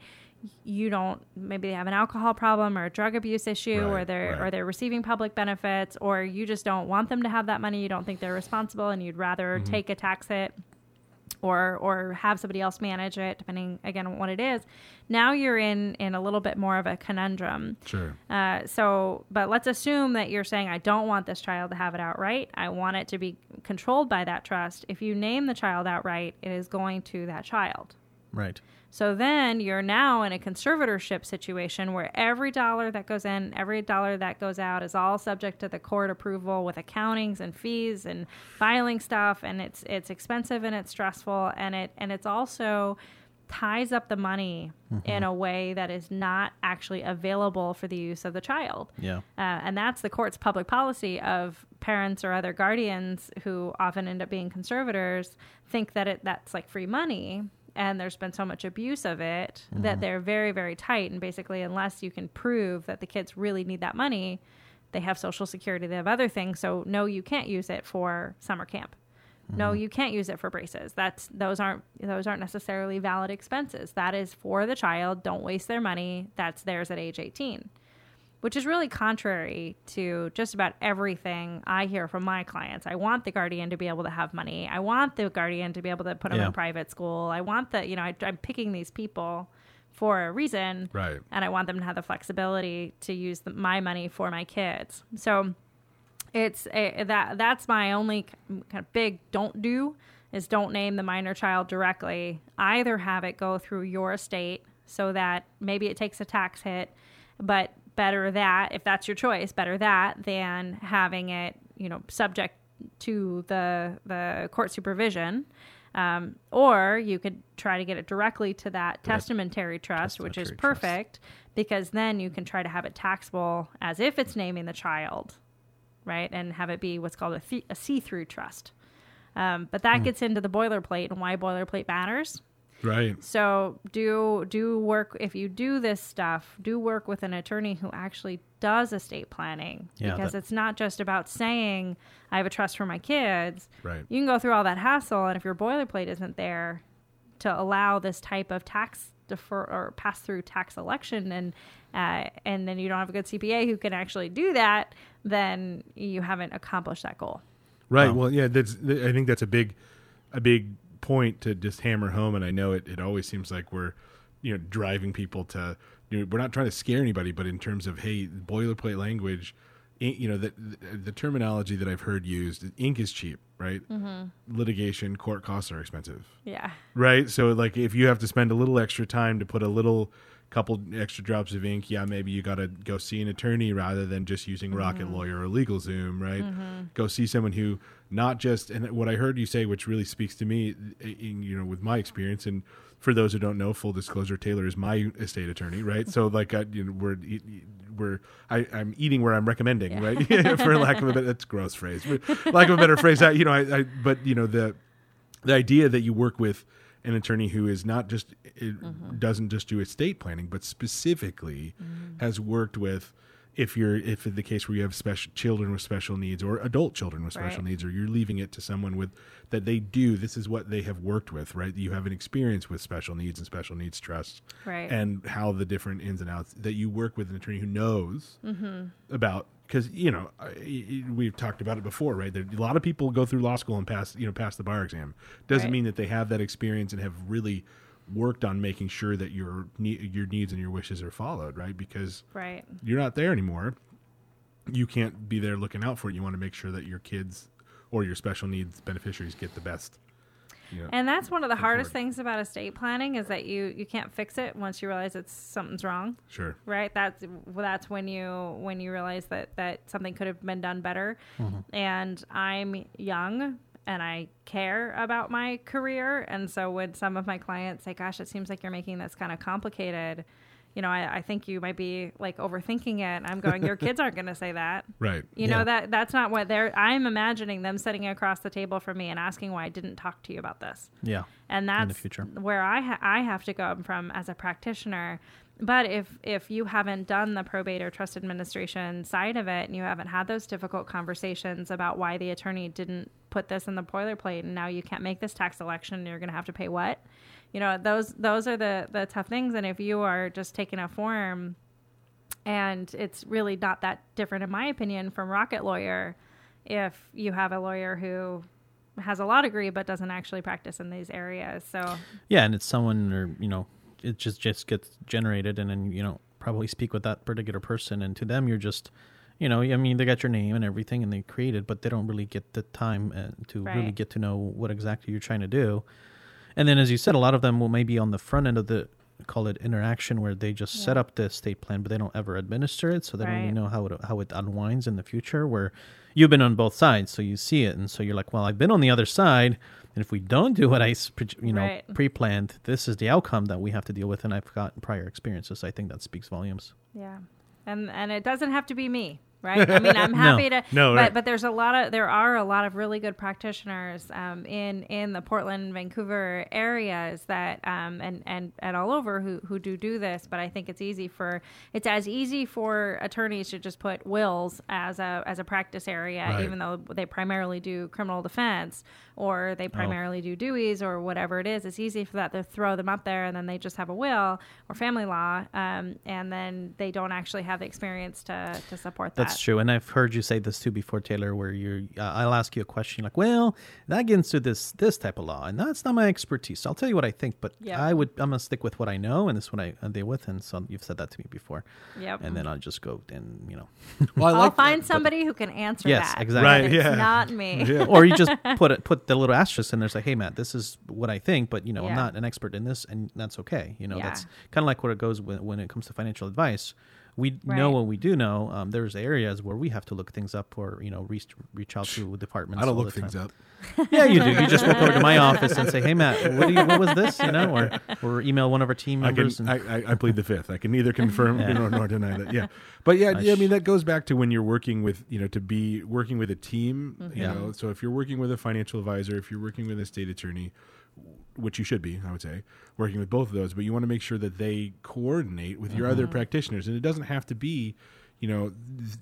you don't maybe they have an alcohol problem or a drug abuse issue or they're right. or they're receiving public benefits or you just don't want them to have that money you don't think they're responsible and you'd rather Mm-hmm. take a tax hit or or have somebody else manage it depending again on what it is now you're in in a little bit more of a conundrum Sure. uh, so, but let's assume that you're saying, I don't want this child to have it outright. I want it to be controlled by that trust. If you name the child outright, it is going to that child. Right. So then you're now in a conservatorship situation where every dollar that goes in, every dollar that goes out is all subject to the court approval with accountings and fees and filing stuff and it's it's expensive and it's stressful and it and it's also ties up the money in a way that is not actually available for the use of the child. Yeah. Uh, and that's the court's public policy of parents or other guardians who often end up being conservators think that it that's like free money and there's been so much abuse of it that mm-hmm. they're very very tight. And basically unless you can prove that the kids really need that money they have social security they have other things. So no you can't use it for summer camp. No mm-hmm. you can't use it for braces. That's those aren't those aren't necessarily valid expenses. That is for the child. Don't waste their money. That's theirs at age 18 which is really contrary to just about everything I hear from my clients. I want the guardian to be able to have money. I want the guardian to be able to put them Yeah. in private school. I want the, you know, I, I'm picking these people for a reason. Right. And I want them to have the flexibility to use the, my money for my kids. So it's a, that that's my only kind of big don't do is don't name the minor child directly. Either have it go through your estate so that maybe it takes a tax hit, but better that if that's your choice, better that than having it, you know, subject to the the court supervision. Um, or you could try to get it directly to that testamentary trust, which is testamentary trust. perfect because then you can try to have it taxable as if it's naming the child, right? And have it be what's called a, th- a see through trust. Um, but that gets into the boilerplate and why boilerplate matters. Right. So do do work if you do this stuff, do work with an attorney who actually does estate planning Yeah, because that- it's not just about saying I have a trust for my kids. Right. You can go through all that hassle and if your boilerplate isn't there to allow this type of tax defer or pass through tax election and uh, and then you don't have a good CPA who can actually do that, then you haven't accomplished that goal. Right. Wow. Well, yeah, that's. I think that's a big, a big point to just hammer home. And I know it. It always seems like we're, you know, driving people to. You know, we're not trying to scare anybody, but in terms of hey, boilerplate language, you know, the the, the terminology that I've heard used, ink is cheap, right? Mm-hmm. Litigation, court costs are expensive, Yeah. right? So like, if you have to spend a little extra time to put a little couple extra drops of ink, yeah, maybe you got to go see an attorney rather than just using Rocket mm-hmm. Lawyer or LegalZoom, right? Mm-hmm. Go see someone who not just and what I heard you say, which really speaks to me, eh, in, you know, with my experience and. For those who don't know, full disclosure, Taylor is my estate attorney, right? So, [laughs] like, I, you know, we're we're I, I'm eating where I'm recommending, right? [laughs] For lack of a better, that's a gross phrase. For lack of a better phrase, I, you know, I, I but you know the the idea that you work with an attorney who is not just it mm-hmm. doesn't just do estate planning, but specifically mm-hmm. has worked with if you're if in the case where you have special children with special needs or adult children with special Right. needs, or you're leaving it to someone with that they do. This is what they have worked with, right? You have an experience with special needs and special needs trusts, Right. And how the different ins and outs that you work with an attorney who knows mm-hmm. about because you know we've talked about it before, right? There, a lot of people go through law school and pass you know pass the bar exam. Doesn't Right. mean that they have that experience and have really worked on making sure that your your needs and your wishes are followed, right? Because Right. you're not there anymore. You can't be there looking out for it. You want to make sure that your kids or your special needs beneficiaries get the best. And that's one of the hardest things about estate planning is that you you can't fix it once you realize it's something's wrong. sure. Right? That's well, that's when you when you realize that that something could have been done better. Mm-hmm. And I'm young and I care about my career, and so when some of my clients say, "Gosh, it seems like you're making this kind of complicated," you know, I, I think you might be like overthinking it. I'm going, "Your kids aren't going to say that." [laughs] Right. You know that that's not what they're. I'm imagining them sitting across the table from me and asking why I didn't talk to you about this Yeah. and that's the that's future. where I ha- I have to go from as a practitioner. But if if you haven't done the probate or trust administration side of it, and you haven't had those difficult conversations about why the attorney didn't put this in the boilerplate, and now you can't make this tax election, and you're going to have to pay what, you know, those those are the the tough things. And if you are just taking a form, and it's really not that different, in my opinion, from Rocket Lawyer, if you have a lawyer who has a law degree but doesn't actually practice in these areas. So Yeah, and it's someone or you know, it just just gets generated, and then you know probably speak with that particular person, and to them you're just, you know, I mean they got your name and everything, and they created, but they don't really get the time uh, to really get to know what exactly you're trying to do. And then, as you said, a lot of them will maybe on the front end of the call it interaction where they just set up the estate plan, but they don't ever administer it, so they don't really know how it how it unwinds in the future. Where you've been on both sides, so you see it, and so you're like, well, I've been on the other side, and if we don't do what I you know Right. pre-planned, this is the outcome that we have to deal with, and I've got prior experiences. I think that speaks volumes. yeah, and and it doesn't have to be me, right? I mean, I'm [laughs] happy to. No, but right. but there's a lot of there are a lot of really good practitioners um, in in the Portland, Vancouver areas that um, and and and all over who who do do this. But I think it's easy for it's as easy for attorneys to just put wills as a as a practice area, Right. even though they primarily do criminal defense or they primarily do DUIs or whatever it is. It's easy for that to throw them up there and then they just have a will or family law, um, and then they don't actually have the experience to to support that. That's true, and I've heard you say this too before, Taylor. Where you, uh, I'll ask you a question like, "Well, that gets into this this type of law, and that's not my expertise. So I'll tell you what I think, but Yep. I would I'm gonna stick with what I know, and this is what I I deal with." And so you've said that to me before, Yep. and then I'll just go and you know, Well, I I'll like find somebody who can answer Yes, that. exactly. Right, yeah. not me. Yeah. or you just put it put the little asterisk in there, like "Hey, Matt, this is what I think, but you know, I'm not an expert in this, and that's okay." You know, Yeah. that's kind of like what it goes when when it comes to financial advice. We know what we do know. Um, there's areas where we have to look things up, or you know, reach reach out to departments. I don't look things up. [laughs] Yeah, you do. You just walk over to my [laughs] office and say, "Hey, Matt, what, do you, what was this?" You know, or or email one of our team I can. members. and, I, I, I plead the fifth. I can neither confirm Yeah. nor, nor deny that. Yeah, but yeah, I yeah. I mean, that goes back to when you're working with, you know, to be working with a team. You Yeah. know, so if you're working with a financial advisor, if you're working with a state attorney, which you should be, I would say, working with both of those, but you want to make sure that they coordinate with your other Mm-hmm. practitioners, and it doesn't have to be. You know,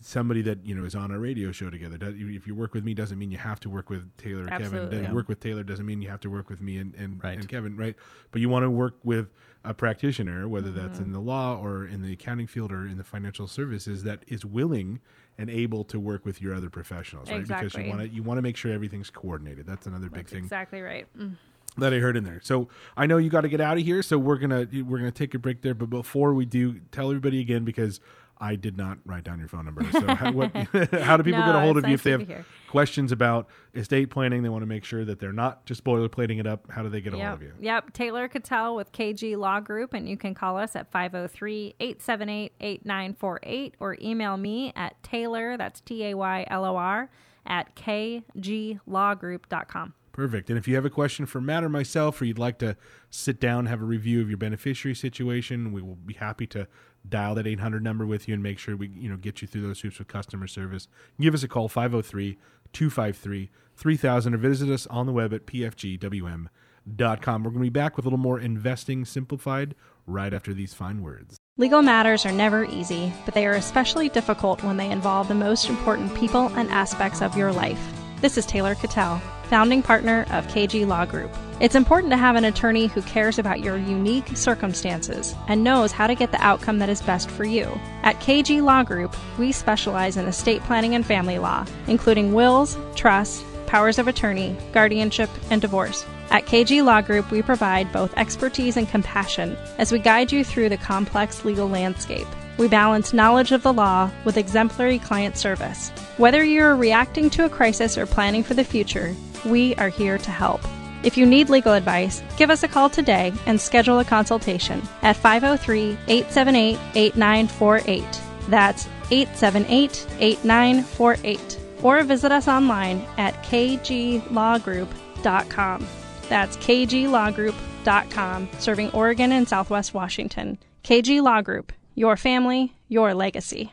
somebody that you know is on a radio show together. If you work with me, doesn't mean you have to work with Taylor or Kevin. Absolutely. Doesn't Yeah. Work with Taylor doesn't mean you have to work with me and and, Right. and Kevin, right? But you want to work with a practitioner, whether that's Mm-hmm. in the law or in the accounting field or in the financial services, that is willing and able to work with your other professionals, right? Because you want to you want to make sure everything's coordinated. That's another big That's thing exactly right. Mm. That I heard in there. So I know you got to get out of here, so we're gonna we're gonna take a break there. But before we do, tell everybody again because I did not write down your phone number. So how, what, [laughs] [laughs] how do people No, get a hold of you if they have questions about estate planning? They want to make sure that they're not just boilerplating it up. How do they get a hold of you? Yep. Taylor Cattell with KG Law Group, and you can call us at 503 878 8948 or email me at Taylor, that's T A Y L O R, at kglawgroup.com. Perfect. And if you have a question for Matt or myself, or you'd like to sit down, have a review of your beneficiary situation, we will be happy to dial that 800 number with you and make sure we you know get you through those hoops with customer service. Give us a call 503-253-3000 or visit us on the web at pfgwm.com. We're going to be back with a little more investing simplified right after these fine words. Legal matters are never easy, but they are especially difficult when they involve the most important people and aspects of your life. This is Taylor Cattell, founding partner of KG Law Group. It's important to have an attorney who cares about your unique circumstances and knows how to get the outcome that is best for you. At KG Law Group, we specialize in estate planning and family law, including wills, trusts, powers of attorney, guardianship, and divorce. At KG Law Group, we provide both expertise and compassion as we guide you through the complex legal landscape. We balance knowledge of the law with exemplary client service. Whether you're reacting to a crisis or planning for the future, we are here to help. If you need legal advice, give us a call today and schedule a consultation at 503 878 8948. That's 878 8948. Or visit us online at kglawgroup.com. That's kglawgroup.com, serving Oregon and Southwest Washington. KG Law Group, your family, your legacy.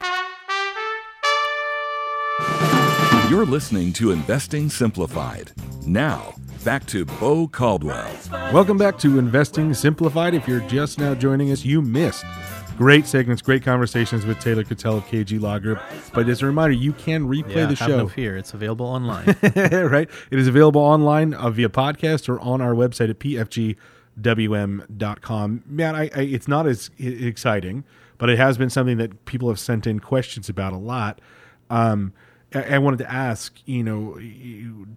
You're listening to Investing Simplified. Now, back to Bo Caldwell. Welcome back to Investing Simplified. If you're just now joining us, you missed great segments, great conversations with Taylor Cattell of KG Law Group. But as a reminder, you can replay yeah, the have show. no fear. It's available online. [laughs] right? It is available online uh, via podcast or on our website at pfgwm.com. Man, I, I, it's not as exciting, but it has been something that people have sent in questions about a lot. Um, I, I wanted to ask, you know,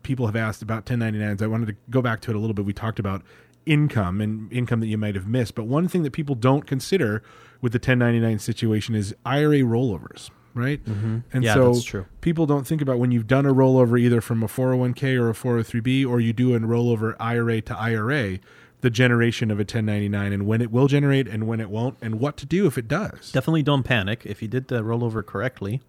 people have asked about 1099s. I wanted to go back to it a little bit. We talked about income and income that you might have missed, but one thing that people don't consider with the 1099 situation is IRA rollovers, right? Mm-hmm. And Yeah, so people don't think about when you've done a rollover either from a 401k or a 403b or you do a rollover IRA to IRA the generation of a 1099 and when it will generate and when it won't and what to do if it does. Definitely don't panic. If you did the rollover correctly,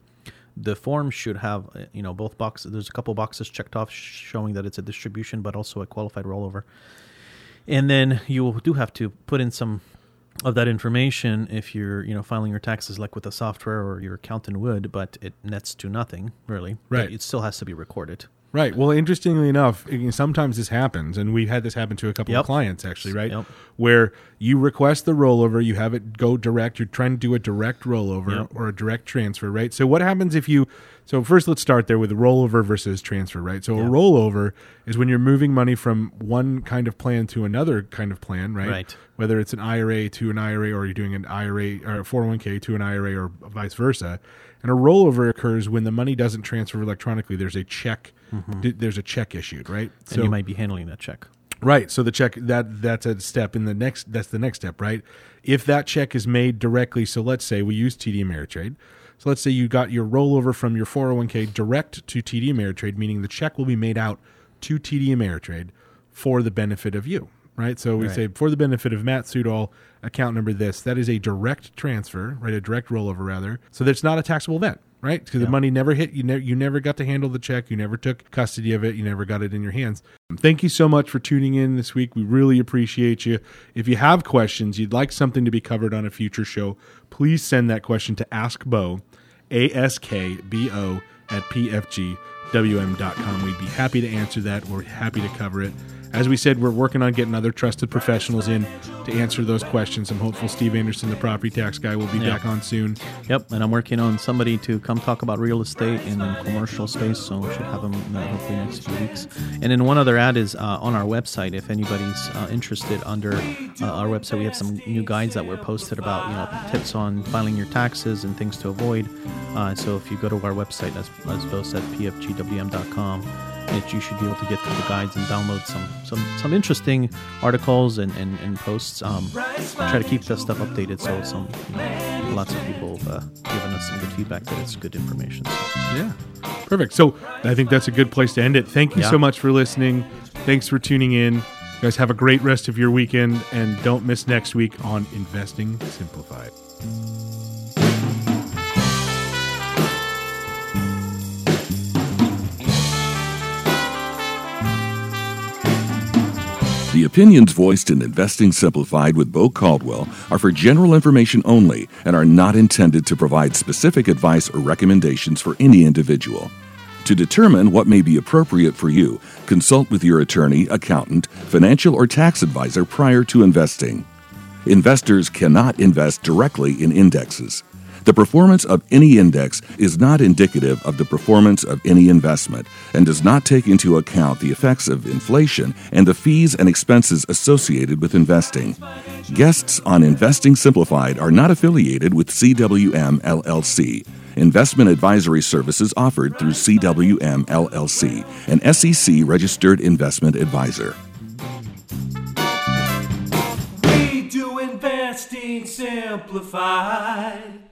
the form should have uh, you know both boxes. There's a couple boxes checked off showing that it's a distribution, but also a qualified rollover. And then you do have to put in some of that information if you're you know filing your taxes like with a software or your accountant would, but it nets to nothing really. But Right. It still has to be recorded. Right. Well, interestingly enough, sometimes this happens, and we've had this happen to a couple Yep. of clients actually, right? Yep. Where you request the rollover, you have it go direct. You're trying to do a direct rollover Yep. or a direct transfer, right? So, what happens if you So first, let's start there with rollover versus transfer, right? So a rollover is when you're moving money from one kind of plan to another kind of plan, right? Right. Whether it's an IRA to an IRA, or you're doing an IRA or a 401k to an IRA, or vice versa. And a rollover occurs when the money doesn't transfer electronically. There's a check. D- There's a check issued, right? Mm-hmm. and you might be handling that check. Right. So the check that that's a step in the next that's the next step, right? If that check is made directly, so let's say we use TD Ameritrade. So let's say you got your rollover from your 401k direct to TD Ameritrade, meaning the check will be made out to TD Ameritrade for the benefit of you, right? So we Right. say for the benefit of Matt Sudol, account number this. That is a direct transfer, right? A direct rollover rather. So that's not a taxable event, right? Because the money never hit you. Ne- you never got to handle the check. You never took custody of it. You never got it in your hands. Thank you so much for tuning in this week. We really appreciate you. If you have questions, you'd like something to be covered on a future show, please send that question to Ask Bo, A S K B O, at pfgwm.com. We'd be happy to answer that. We're happy to cover it. As we said, we're working on getting other trusted professionals in to answer those questions. I'm hopeful Steve Anderson, the property tax guy, will be Yeah. back on soon. Yep, and I'm working on somebody to come talk about real estate in the commercial space, so we should have them uh, hopefully next few weeks. And then one other ad is uh, on our website. If anybody's uh, interested, under uh, our website, we have some new guides that were posted about you know tips on filing your taxes and things to avoid. Uh, so if you go to our website, as as Bo said, pfgwm.com. that you should be able to get to the guides and download some some, some interesting articles and, and, and posts. Um, try to keep that stuff updated so some you know, lots of people have uh, given us some good feedback that it's good information. So, Yeah. Perfect. So I think that's a good place to end it. Thank you Yeah. so much for listening. Thanks for tuning in. You guys have a great rest of your weekend and don't miss next week on Investing Simplified. The opinions voiced in Investing Simplified with Bo Caldwell are for general information only and are not intended to provide specific advice or recommendations for any individual. To determine what may be appropriate for you, consult with your attorney, accountant, financial, or tax advisor prior to investing. Investors cannot invest directly in indexes. The performance of any index is not indicative of the performance of any investment and does not take into account the effects of inflation and the fees and expenses associated with investing. Guests on Investing Simplified are not affiliated with CWM LLC. Investment advisory services offered through CWM LLC, an SEC registered investment advisor. We do investing simplified.